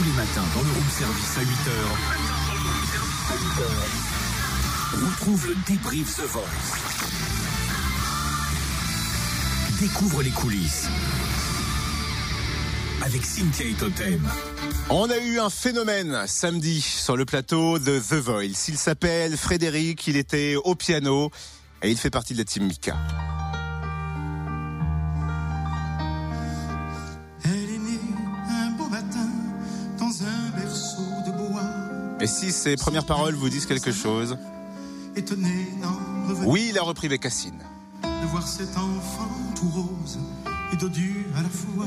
Tous les matins dans le room service à 8h. Retrouve le débrief The Voice. Découvre les coulisses. Avec Cynthia et Totem. On a eu un phénomène samedi sur le plateau de The Voice. Il s'appelle Frédéric, il était au piano et il fait partie de la team Mika. Et si ces premières paroles vous disent quelque chose Étonné revenir, Oui, il a repris Bécassine. de voir cet enfant tout rose et dodu à la fois,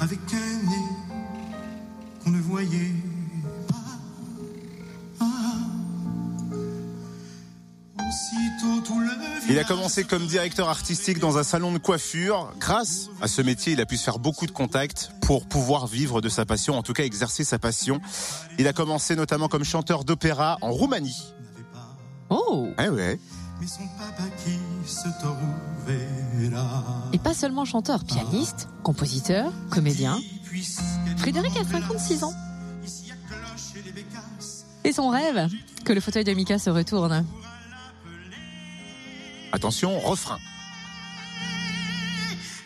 avec un nez qu'on ne voyait Il a commencé comme directeur artistique dans un salon de coiffure. Grâce à ce métier, il a pu se faire beaucoup de contacts pour pouvoir vivre de sa passion, en tout cas exercer sa passion. Il a commencé notamment comme chanteur d'opéra en Roumanie. Oh Eh ouais. mais son papa qui se trouvait là. Et pas seulement chanteur, pianiste, compositeur, comédien. Frédéric a 56 ans. Et son rêve Que le fauteuil de Mika se retourne. Attention, refrain.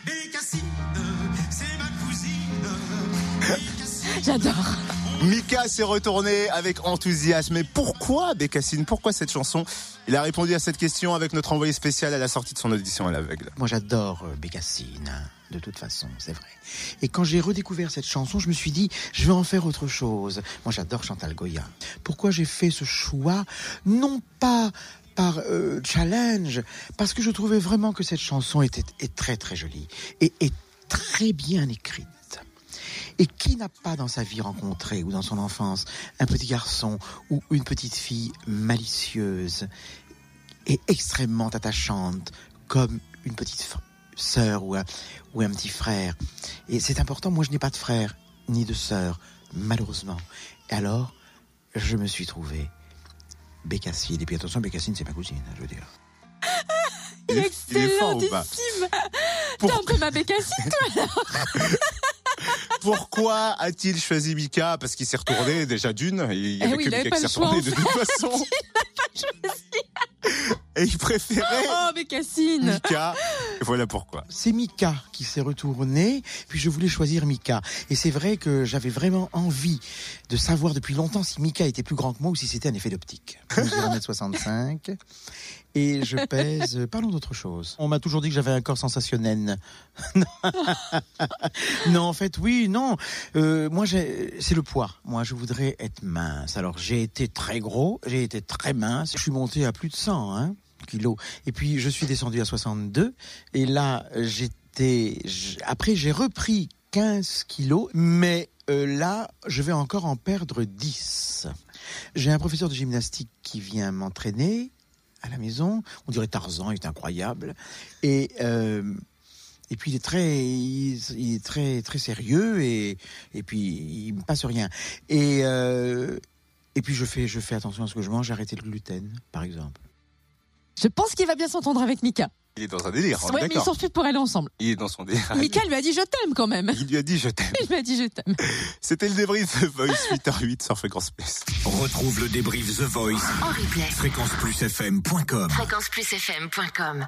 Bécassine, c'est ma cousine. Bécassine, J'adore Mika s'est retourné avec enthousiasme. Mais pourquoi Bécassine Pourquoi cette chanson? Il a répondu à cette question avec notre envoyé spécial à la sortie de son audition à l'aveugle. Moi, j'adore euh, Bécassine, hein, de toute façon, c'est vrai. Et quand j'ai redécouvert cette chanson, je me suis dit, je vais en faire autre chose. Moi, j'adore Chantal Goya. Pourquoi j'ai fait ce choix? Non pas par euh, challenge, parce que je trouvais vraiment que cette chanson était est très très jolie et est très bien écrite. Et qui n'a pas dans sa vie rencontré ou dans son enfance un petit garçon ou une petite fille malicieuse et extrêmement attachante comme une petite sœur ou un, ou un petit frère. Et c'est important, moi je n'ai pas de frère ni de sœur, malheureusement. Et alors, je me suis trouvé Bécassine. Et puis attention, Bécassine, c'est ma cousine, hein, je veux dire. Il est, Excellentissime T'es Pour- un peu ma bécassine, toi Pourquoi a-t-il choisi Mika? Parce qu'il s'est retourné déjà d'une. Il y Eh avait oui, que Mika qui s'est retourné de toute façon. Et il préférait Oh, bécassine Mika. Et voilà pourquoi. C'est Mika qui s'est retourné, puis je voulais choisir Mika. Et c'est vrai que j'avais vraiment envie de savoir depuis longtemps si Mika était plus grand que moi ou si c'était un effet d'optique. Je mesure 1m65 et je pèse... euh, Parlons d'autre chose. On m'a toujours dit que j'avais un corps sensationnel. non, en fait, oui, non. Euh, moi, c'est le poids. Moi, je voudrais être mince. Alors, j'ai été très gros, j'ai été très mince. Je suis monté à plus de 100 hein, Et puis, je suis descendu à 62. Et là, j'étais... Après, j'ai repris 15 kilos, mais euh, là, je vais encore en perdre 10. J'ai un professeur de gymnastique qui vient m'entraîner à la maison. On dirait Tarzan, il est incroyable. Et... euh, et puis il est très, il est très, très sérieux et et puis il me passe rien. Et euh, et puis je fais, je fais attention à ce que je mange. J'ai arrêté le gluten, par exemple. Je pense qu'il va bien s'entendre avec Mika. Il est dans un délire, Ouais, mais ils sont faits pour aller ensemble. Il est dans son délire. Mika lui a dit je t'aime quand même. Il lui a dit je t'aime. Il lui a dit je t'aime. C'était le débrief de Voice 8h08 sur Fréquence Plus. Retrouve le débrief The Voice. En replay. Fréquenceplusfm.com. Fréquenceplusfm.com